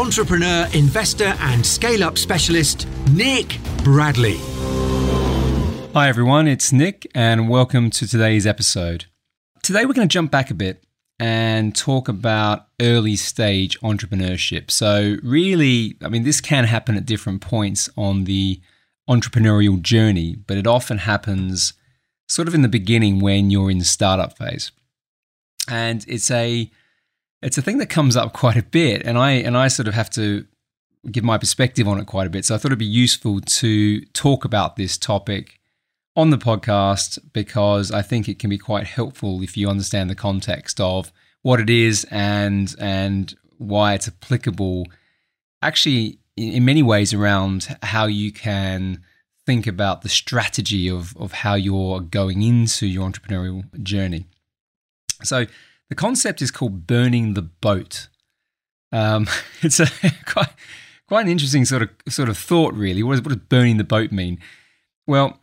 entrepreneur, investor, and scale up specialist, Nick Bradley. Hi, everyone, it's Nick, and welcome to today's episode. Today, we're going to jump back a bit and talk about early stage entrepreneurship. So, really, I mean, this can happen at different points on the entrepreneurial journey, but it often happens sort of in the beginning when you're in the startup phase. And it's a it's a thing that comes up quite a bit, and I and I sort of have to give my perspective on it quite a bit. So I thought it'd be useful to talk about this topic on the podcast because I think it can be quite helpful if you understand the context of what it is and and why it's applicable. Actually, in many ways, around how you can think about the strategy of of how you're going into your entrepreneurial journey. So the concept is called burning the boat. Um, it's a quite quite an interesting sort of sort of thought, really. What, is, what does burning the boat mean? Well,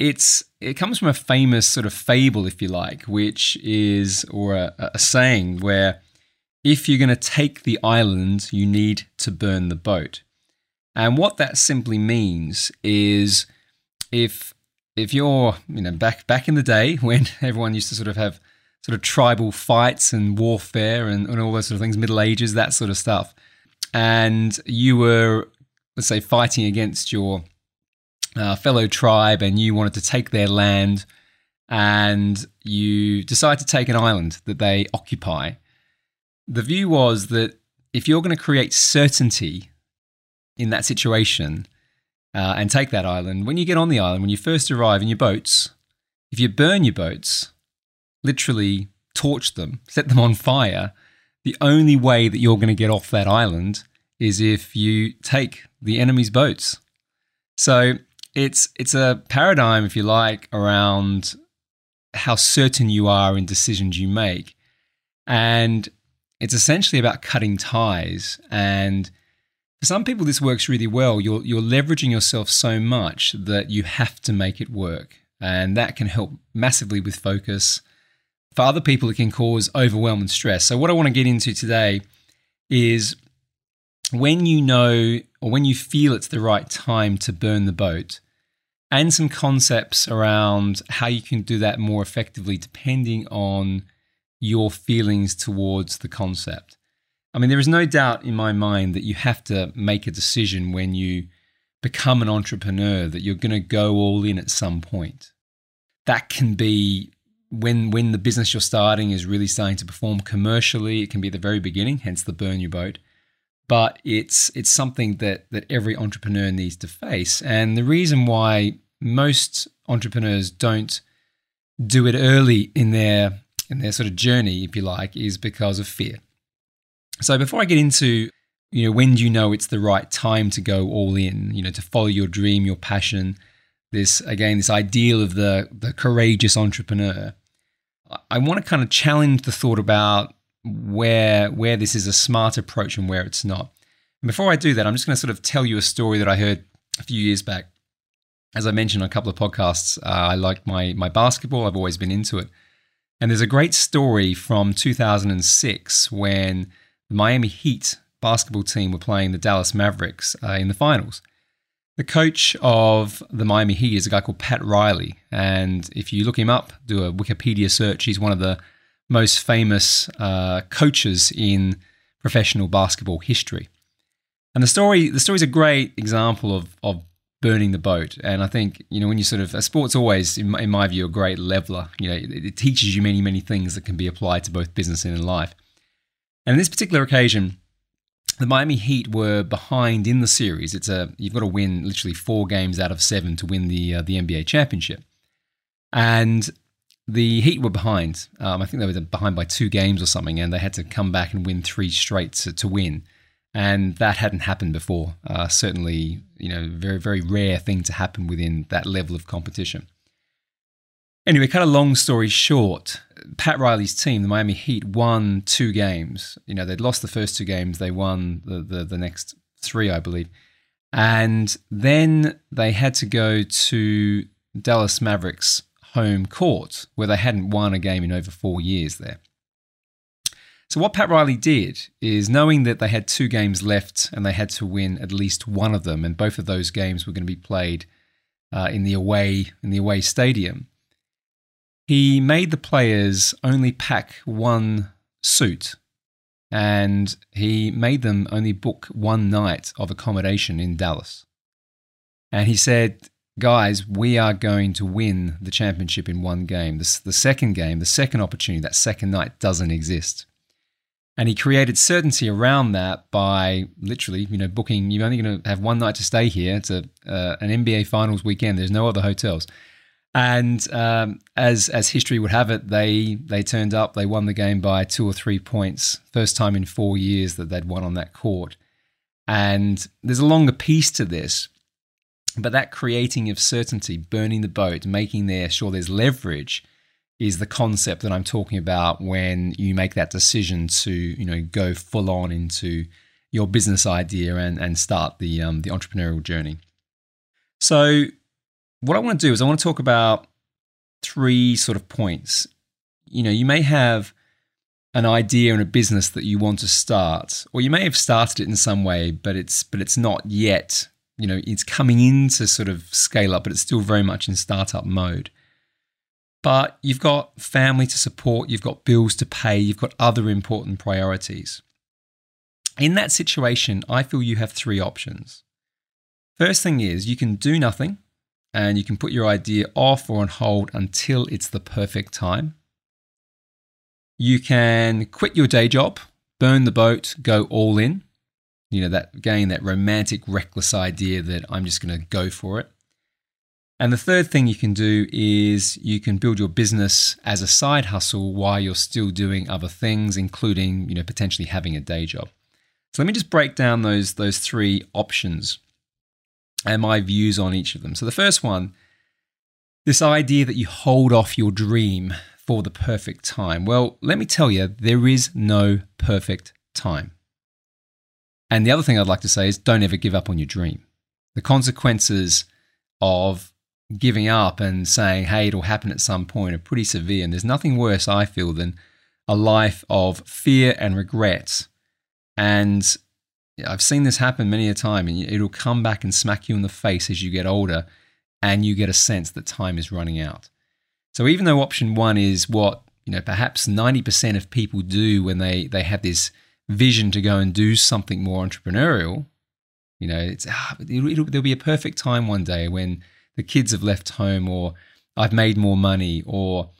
it's it comes from a famous sort of fable, if you like, which is or a, a saying where if you're going to take the island, you need to burn the boat. And what that simply means is if if you're you know back back in the day when everyone used to sort of have sort of tribal fights and warfare and, and all those sort of things, Middle Ages, that sort of stuff. And you were, let's say, fighting against your uh, fellow tribe and you wanted to take their land and you decide to take an island that they occupy. The view was that if you're going to create certainty in that situation uh, and take that island, when you get on the island, when you first arrive in your boats, if you burn your boats, literally torch them, set them on fire, the only way that you're going to get off that island is if you take the enemy's boats. So it's it's a paradigm, if you like, around how certain you are in decisions you make, and it's essentially about cutting ties. And for some people, this works really well. You're you're leveraging yourself so much that you have to make it work, and that can help massively with focus for other people, it can cause overwhelm and stress. So, what I want to get into today is when you know or when you feel it's the right time to burn the boat, and some concepts around how you can do that more effectively depending on your feelings towards the concept. I mean, there is no doubt in my mind that you have to make a decision when you become an entrepreneur that you're going to go all in at some point. That can be when when the business you're starting is really starting to perform commercially, it can be the very beginning, hence the burn your boat. But it's it's something that that every entrepreneur needs to face. And the reason why most entrepreneurs don't do it early in their in their sort of journey, if you like, is because of fear. So before I get into you know when do you know it's the right time to go all in, you know, to follow your dream, your passion, this again this ideal of the the courageous entrepreneur I want to kind of challenge the thought about where where this is a smart approach and where it's not. And before I do that, I'm just going to sort of tell you a story that I heard a few years back. As I mentioned on a couple of podcasts, uh, I like my my basketball. I've always been into it, and there's a great story from 2006 when the Miami Heat basketball team were playing the Dallas Mavericks uh, in the finals. The coach of the Miami Heat is a guy called Pat Riley. And if you look him up, do a Wikipedia search, he's one of the most famous uh, coaches in professional basketball history. And the story, the story is a great example of, of burning the boat. And I think, you know, when you sort of, sport's always, in my, in my view, a great leveler. You know, it, it teaches you many, many things that can be applied to both business and in life. And in this particular occasion, the Miami Heat were behind in the series. It's a you've got to win literally four games out of seven to win the uh, the NBA championship, and the Heat were behind. Um, I think they were behind by two games or something, and they had to come back and win three straight to, to win. and that hadn't happened before. Uh, certainly, you know, very very rare thing to happen within that level of competition. Anyway, kind of long story short, Pat Riley's team, the Miami Heat, won two games. You know, they'd lost the first two games, they won the, the, the next three, I believe. And then they had to go to Dallas Mavericks home court, where they hadn't won a game in over four years there. So, what Pat Riley did is knowing that they had two games left and they had to win at least one of them, and both of those games were going to be played uh, in the away in the away stadium he made the players only pack one suit and he made them only book one night of accommodation in Dallas. And he said, Guys, we are going to win the championship in one game. This, the second game, the second opportunity, that second night doesn't exist. And he created certainty around that by literally, you know, booking. You're only going to have one night to stay here. It's a, uh, an NBA Finals weekend. There's no other hotels. And um, as as history would have it, they they turned up. They won the game by two or three points. First time in four years that they'd won on that court. And there's a longer piece to this, but that creating of certainty, burning the boat, making there sure there's leverage, is the concept that I'm talking about when you make that decision to you know go full on into your business idea and and start the um, the entrepreneurial journey. So what I want to do is I want to talk about three sort of points. You know, you may have an idea and a business that you want to start, or you may have started it in some way, but it's but it's not yet. You know, it's coming into sort of scale up, but it's still very much in startup mode. But you've got family to support, you've got bills to pay, you've got other important priorities. In that situation, I feel you have three options. First thing is you can do nothing and you can put your idea off or on hold until it's the perfect time. You can quit your day job, burn the boat, go all in. You know, that again, that romantic, reckless idea that I'm just going to go for it. And the third thing you can do is you can build your business as a side hustle while you're still doing other things, including, you know, potentially having a day job. So let me just break down those, those three options and my views on each of them. So, the first one this idea that you hold off your dream for the perfect time. Well, let me tell you, there is no perfect time. And the other thing I'd like to say is don't ever give up on your dream. The consequences of giving up and saying, hey, it'll happen at some point are pretty severe. And there's nothing worse, I feel, than a life of fear and regret and I've seen this happen many a time, and it'll come back and smack you in the face as you get older, and you get a sense that time is running out. So even though option one is what you know, perhaps ninety percent of people do when they they have this vision to go and do something more entrepreneurial, you know, it's ah, it'll, it'll, there'll be a perfect time one day when the kids have left home, or I've made more money, or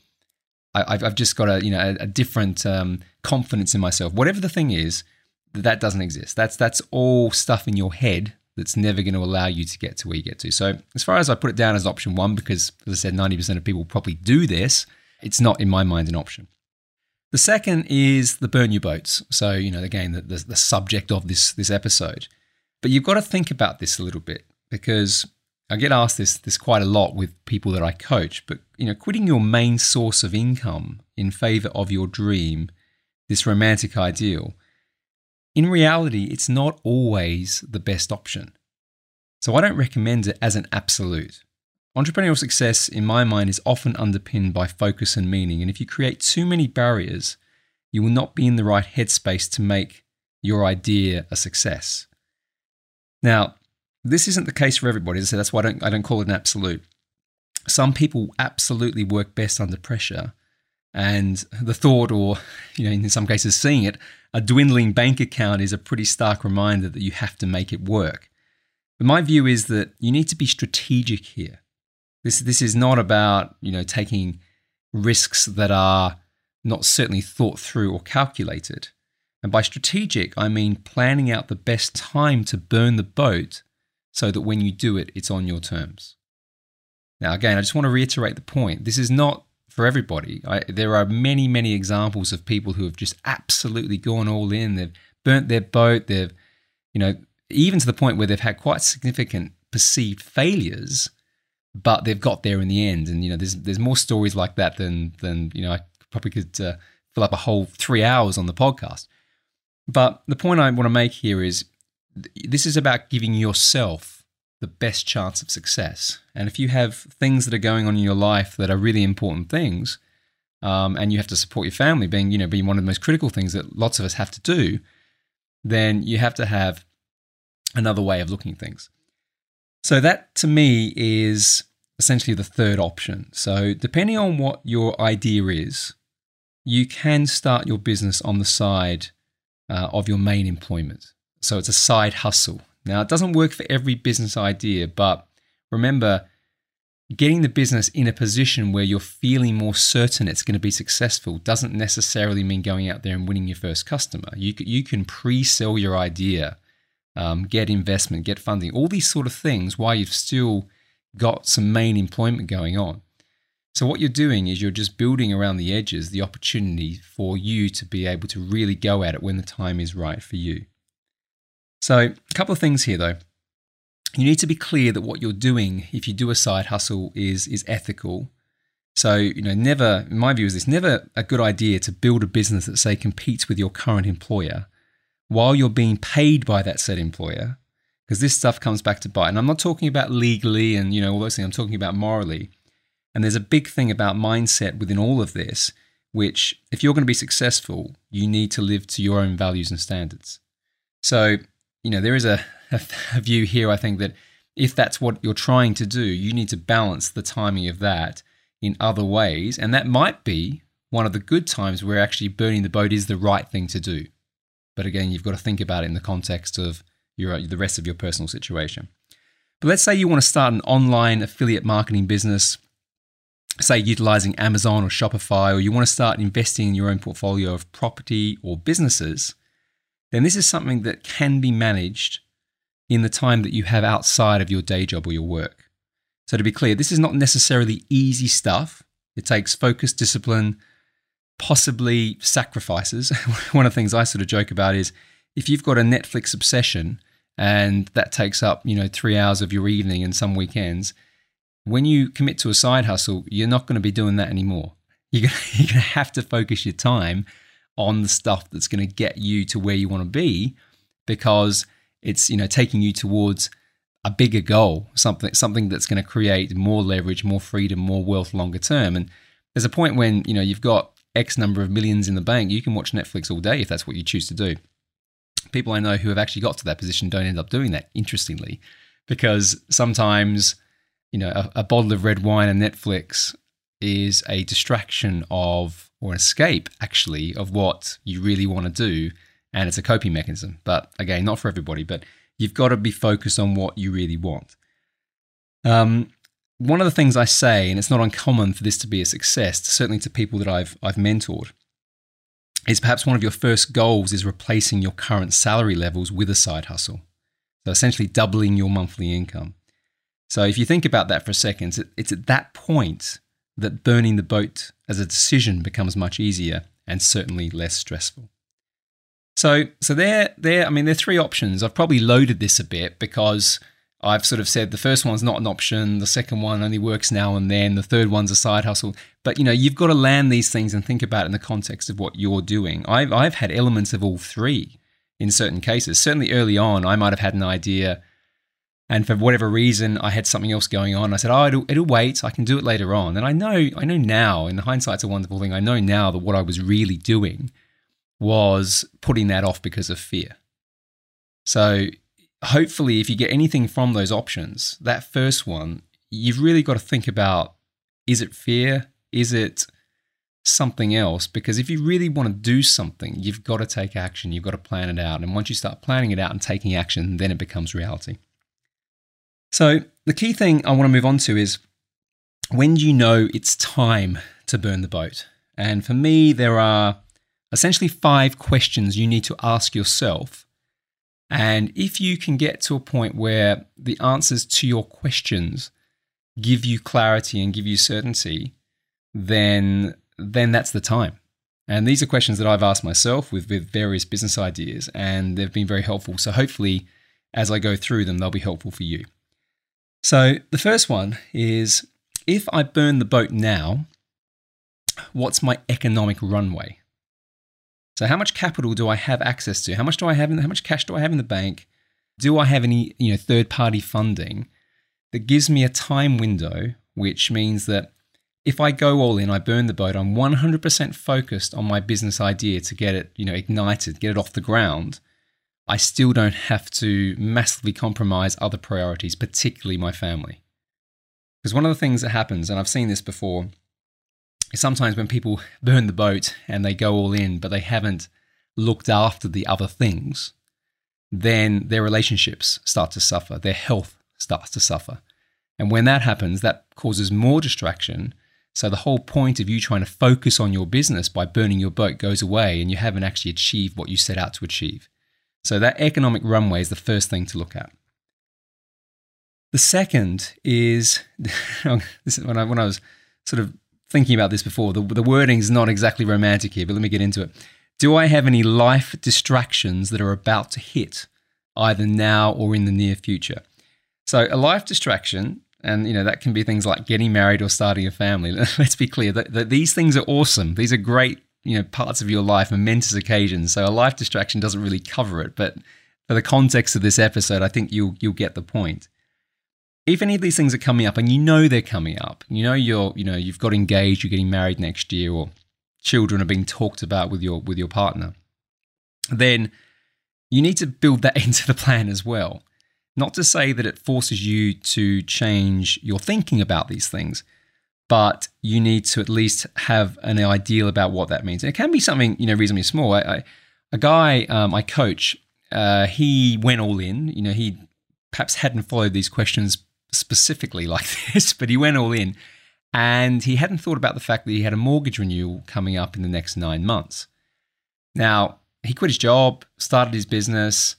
I, have just got a you know a, a different um, confidence in myself. Whatever the thing is, that doesn't exist. That's that's all stuff in your head that's never going to allow you to get to where you get to. So as far as I put it down as option one, because as I said, 90% of people probably do this, it's not in my mind an option. The second is the burn your boats. So, you know, again, the, the, the subject of this this episode. But you've got to think about this a little bit because I get asked this this quite a lot with people that I coach. But you know, quitting your main source of income in favor of your dream, this romantic ideal, in reality, it's not always the best option. So I don't recommend it as an absolute. Entrepreneurial success, in my mind, is often underpinned by focus and meaning. And if you create too many barriers, you will not be in the right headspace to make your idea a success. Now, this isn't the case for everybody, so that's why I don't, I don't call it an absolute. Some people absolutely work best under pressure, and the thought, or you know, in some cases, seeing it, a dwindling bank account is a pretty stark reminder that you have to make it work. But my view is that you need to be strategic here. This, this is not about you know taking risks that are not certainly thought through or calculated. And by strategic, I mean planning out the best time to burn the boat so that when you do it, it's on your terms. Now, again, I just want to reiterate the point. This is not for everybody. I, there are many, many examples of people who have just absolutely gone all in. They've burnt their boat. They've you know, even to the point where they've had quite significant perceived failures, but they've got there in the end. And you know, there's there's more stories like that than than you know I probably could uh, fill up a whole three hours on the podcast. But the point I want to make here is this is about giving yourself the best chance of success. And if you have things that are going on in your life that are really important things, um, and you have to support your family, being you know being one of the most critical things that lots of us have to do, then you have to have another way of looking at things. So that to me is essentially the third option. So depending on what your idea is, you can start your business on the side uh, of your main employment. So it's a side hustle. Now, it doesn't work for every business idea, but remember, getting the business in a position where you're feeling more certain it's going to be successful doesn't necessarily mean going out there and winning your first customer. You, you can pre sell your idea, um, get investment, get funding, all these sort of things while you've still got some main employment going on. So, what you're doing is you're just building around the edges the opportunity for you to be able to really go at it when the time is right for you. So, a couple of things here though. You need to be clear that what you're doing, if you do a side hustle, is, is ethical. So, you know, never, in my view, is this never a good idea to build a business that, say, competes with your current employer while you're being paid by that said employer, because this stuff comes back to bite. And I'm not talking about legally and, you know, all those things, I'm talking about morally and there's a big thing about mindset within all of this, which, if you're going to be successful, you need to live to your own values and standards. So, you know, there is a, a, view here, I think, that if that's what you're trying to do, you need to balance the timing of that in other ways. And that might be one of the good times where actually burning the boat is the right thing to do. But again, you've got to think about it in the context of your, the rest of your personal situation. But let's say you want to start an online affiliate marketing business say utilizing Amazon or Shopify, or you want to start investing in your own portfolio of property or businesses, then this is something that can be managed in the time that you have outside of your day job or your work. So, to be clear, this is not necessarily easy stuff. It takes focus, discipline, possibly sacrifices. One of the things I sort of joke about is if you've got a Netflix obsession and that takes up, you know, three hours of your evening and some weekends, when you commit to a side hustle, you're not going to be doing that anymore. You're going, to, you're going to have to focus your time on the stuff that's going to get you to where you want to be because it's you know taking you towards a bigger goal something something that's going to create more leverage more freedom more wealth longer term. And there's a point when you know you've got x number of millions in the bank you can watch netflix all day if that's what you choose to do. People i know who have actually got to that position don't end up doing that interestingly because sometimes you know, a, a bottle of red wine and Netflix is a distraction of or an escape actually of what you really want to do and it's a coping mechanism. But again not for everybody but you've got to be focused on what you really want. Um, one of the things i say and it's not uncommon for this to be a success certainly to people that i've i've mentored is perhaps one of your first goals is replacing your current salary levels with a side hustle. So essentially doubling your monthly income. So if you think about that for a second, it's at that point that burning the boat as a decision becomes much easier and certainly less stressful. So, so there, there. I mean, there are three options. I've probably loaded this a bit because I've sort of said the first one's not an option, the second one only works now and then, the third one's a side hustle. But you know, you've got to land these things and think about it in the context of what you're doing. I've I've had elements of all three in certain cases. Certainly early on, I might have had an idea and for whatever reason I had something else going on. I said, "Oh, it'll, it'll, wait. I can do it later on." And I know, I know now. In the hindsight's a wonderful thing. I know now that what I was really doing was putting that off because of fear. So hopefully, if you get anything from those options, that first one, you've really got to think about: is it fear? Is it something else? Because if you really want to do something, you've got to take action. You've got to plan it out. And once you start planning it out and taking action, then it becomes reality. So, the key thing I want to move on to is when do you know it's time to burn the boat? And for me, there are essentially five questions you need to ask yourself. And if you can get to a point where the answers to your questions give you clarity and give you certainty, then then that's the time. And these are questions that I've asked myself with, with various business ideas, and they've been very helpful. So hopefully, as I go through them, they'll be helpful for you. So the first one is if I burn the boat now, what's my economic runway? So how much capital do I have access to? How much do I have in how much cash do I have in the bank? Do I have any, you know, third party funding that gives me a time window which means that if I go all in, I burn the boat, I'm 100% focused on my business idea to get it, you know, ignited, get it off the ground. I still don't have to massively compromise other priorities, particularly my family. Because one of the things that happens, and I've seen this before, is sometimes when people burn the boat and they go all in, but they haven't looked after the other things, then their relationships start to suffer, their health starts to suffer. And when that happens, that causes more distraction so the whole point of you trying to focus on your business by burning your boat goes away and you haven't actually achieved what you set out to achieve. So that economic runway is the first thing to look at. The second is is when I when I was sort of thinking about this before. The, the wording is not exactly romantic here, but let me get into it. Do I have any life distractions that are about to hit, either now or in the near future? So a life distraction and you know that can be things like getting married or starting a family. Let's be clear that, that these things are awesome. These are great, you know, parts of your life, momentous occasions. So a life distraction doesn't really cover it, but for the context of this episode, I think you'll you'll get the point. If any of these things are coming up and you know they're coming up, you know you're you know you've got engaged, you're getting married next year, or children are being talked about with your with your partner, then you need to build that into the plan as well. Not to say that it forces you to change your thinking about these things, but you need to at least have an ideal about what that means. And it can be something you know reasonably small. I, I, a guy um, I coach, uh, he went all in. You know, he perhaps hadn't followed these questions specifically like this, but he went all in, and he hadn't thought about the fact that he had a mortgage renewal coming up in the next nine months. Now he quit his job, started his business,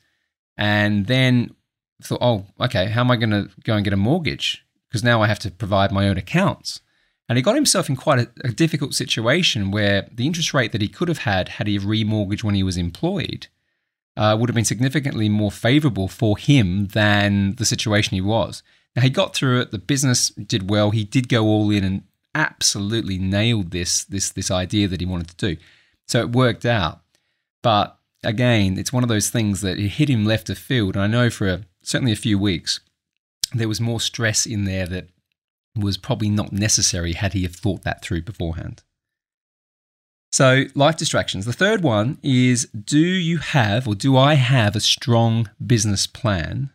and then thought, oh, okay, how am I going to go and get a mortgage? Because now I have to provide my own accounts. And he got himself in quite a, a, difficult situation where the interest rate that he could have had had he remortgaged when he was employed uh, would have been significantly more favorable for him than the situation he was. Now, he got through it. The business did well. He did go all in and absolutely nailed this, this, this idea that he wanted to do. So it worked out. But again, it's one of those things that it hit him left of field. And I know for a, certainly a few weeks, there was more stress in there that was probably not necessary had he have thought that through beforehand. So, life distractions. The third one is do you have or do I have a strong business plan?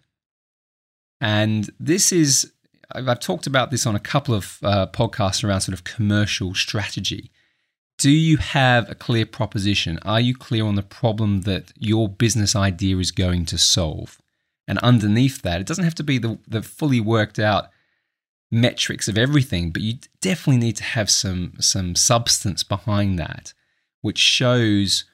And this is, I've talked about this on a couple of uh, podcasts around sort of commercial strategy. Do you have a clear proposition? Are you clear on the problem that your business idea is going to solve? And underneath that, it doesn't have to be the, the fully worked out metrics of everything, but you definitely need to have some, some substance behind that, which shows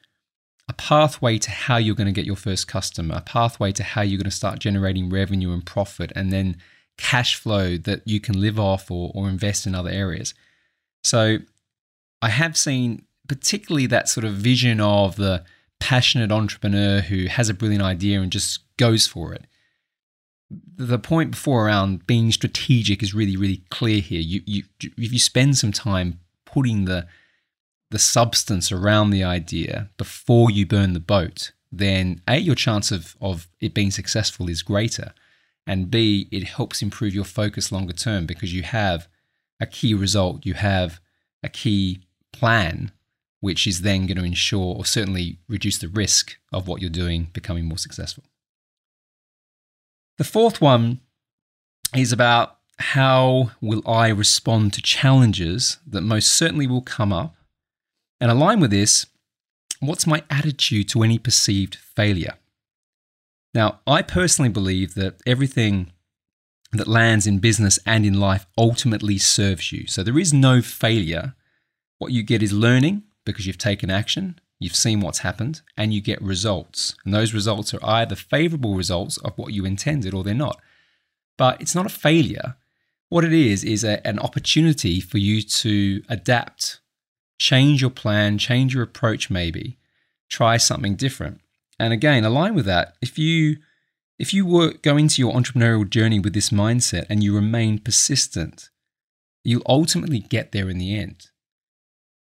a pathway to how you're going to get your first customer, a pathway to how you're going to start generating revenue and profit, and then cash flow that you can live off or, or invest in other areas. So I have seen particularly that sort of vision of the passionate entrepreneur who has a brilliant idea and just goes for it. The point before around being strategic is really, really clear here. You, you, if you spend some time putting the the substance around the idea before you burn the boat, then a your chance of of it being successful is greater, and b it helps improve your focus longer term because you have a key result, you have a key plan which is then going to ensure or certainly reduce the risk of what you're doing becoming more successful. The fourth one is about how will I respond to challenges that most certainly will come up. And align with this, what's my attitude to any perceived failure? Now, I personally believe that everything that lands in business and in life ultimately serves you. So there is no failure. What you get is learning because you've taken action, you've seen what's happened, and you get results. And those results are either favorable results of what you intended or they're not. But it's not a failure. What it is, is a, an opportunity for you to adapt change your plan, change your approach, maybe try something different. And again, align with that. If you if you work go into your entrepreneurial journey with this mindset and you remain persistent, you'll ultimately get there in the end.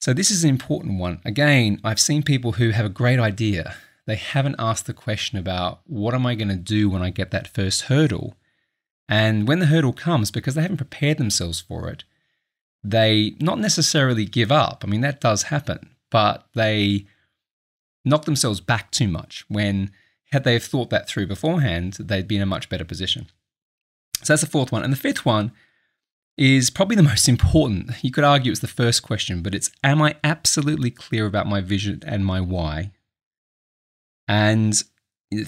So this is an important one. Again, I've seen people who have a great idea. They haven't asked the question about what am I going to do when I get that first hurdle? And when the hurdle comes, because they haven't prepared themselves for it, they not necessarily give up. I mean, that does happen, but they knock themselves back too much when, had they have thought that through beforehand, they'd be in a much better position. So that's the fourth one. And the fifth one is probably the most important. You could argue it's the first question, but it's Am I absolutely clear about my vision and my why? And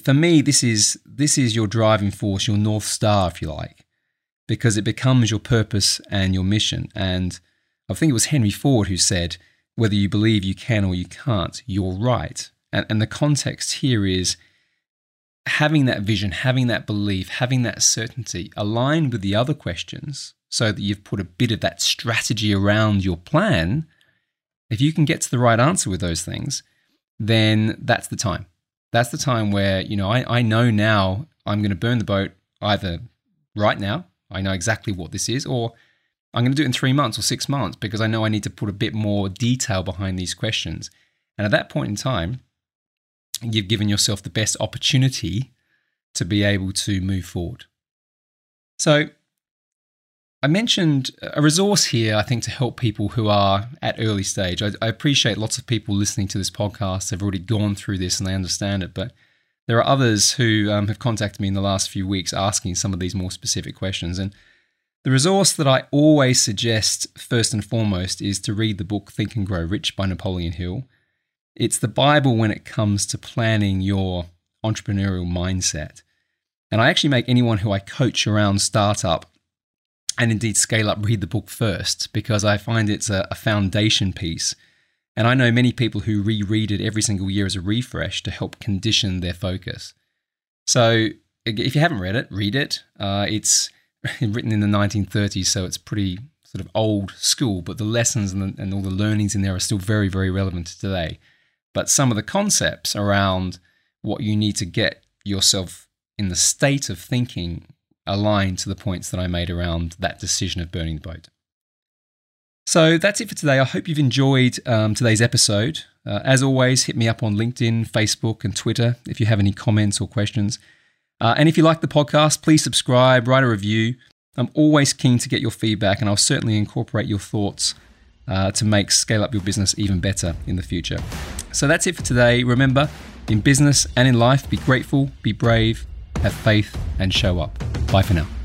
for me, this is this is your driving force, your north star, if you like, because it becomes your purpose and your mission. And I think it was Henry Ford who said, whether you believe you can or you can't, you're right. And, and the context here is having that vision, having that belief, having that certainty aligned with the other questions so that you've put a bit of that strategy around your plan. If you can get to the right answer with those things, then that's the time. That's the time where, you know, I, I know now I'm going to burn the boat either right now, I know exactly what this is, or I'm going to do it in three months or six months because I know I need to put a bit more detail behind these questions. And at that point in time, you've given yourself the best opportunity to be able to move forward. So, I mentioned a resource here, I think, to help people who are at early stage. I, I, appreciate lots of people listening to this podcast have already gone through this and they understand it, but there are others who um, have contacted me in the last few weeks asking some of these more specific questions. And the resource that I always suggest, first and foremost, is to read the book Think and Grow Rich by Napoleon Hill. It's the Bible when it comes to planning your entrepreneurial mindset. And I actually make anyone who I coach around startup and indeed scale up read the book first because I find it's a, a foundation piece. And I know many people who reread it every single year as a refresh to help condition their focus. So if you haven't read it, read it. Uh, it's written in the 1930s, so it's pretty sort of old school, but the lessons and, the, and all the learnings in there are still very, very relevant to today. But some of the concepts around what you need to get yourself in the state of thinking align to the points that I made around that decision of burning the boat. So that's it for today. I hope you've enjoyed um, today's episode. Uh, as always, hit me up on LinkedIn, Facebook, and Twitter if you have any comments or questions. Uh, and if you like the podcast, please subscribe, write a review. I'm always keen to get your feedback, and I'll certainly incorporate your thoughts uh, to make Scale Up Your Business even better in the future. So that's it for today. Remember, in business and in life, be grateful, be brave, have faith, and show up. Bye for now.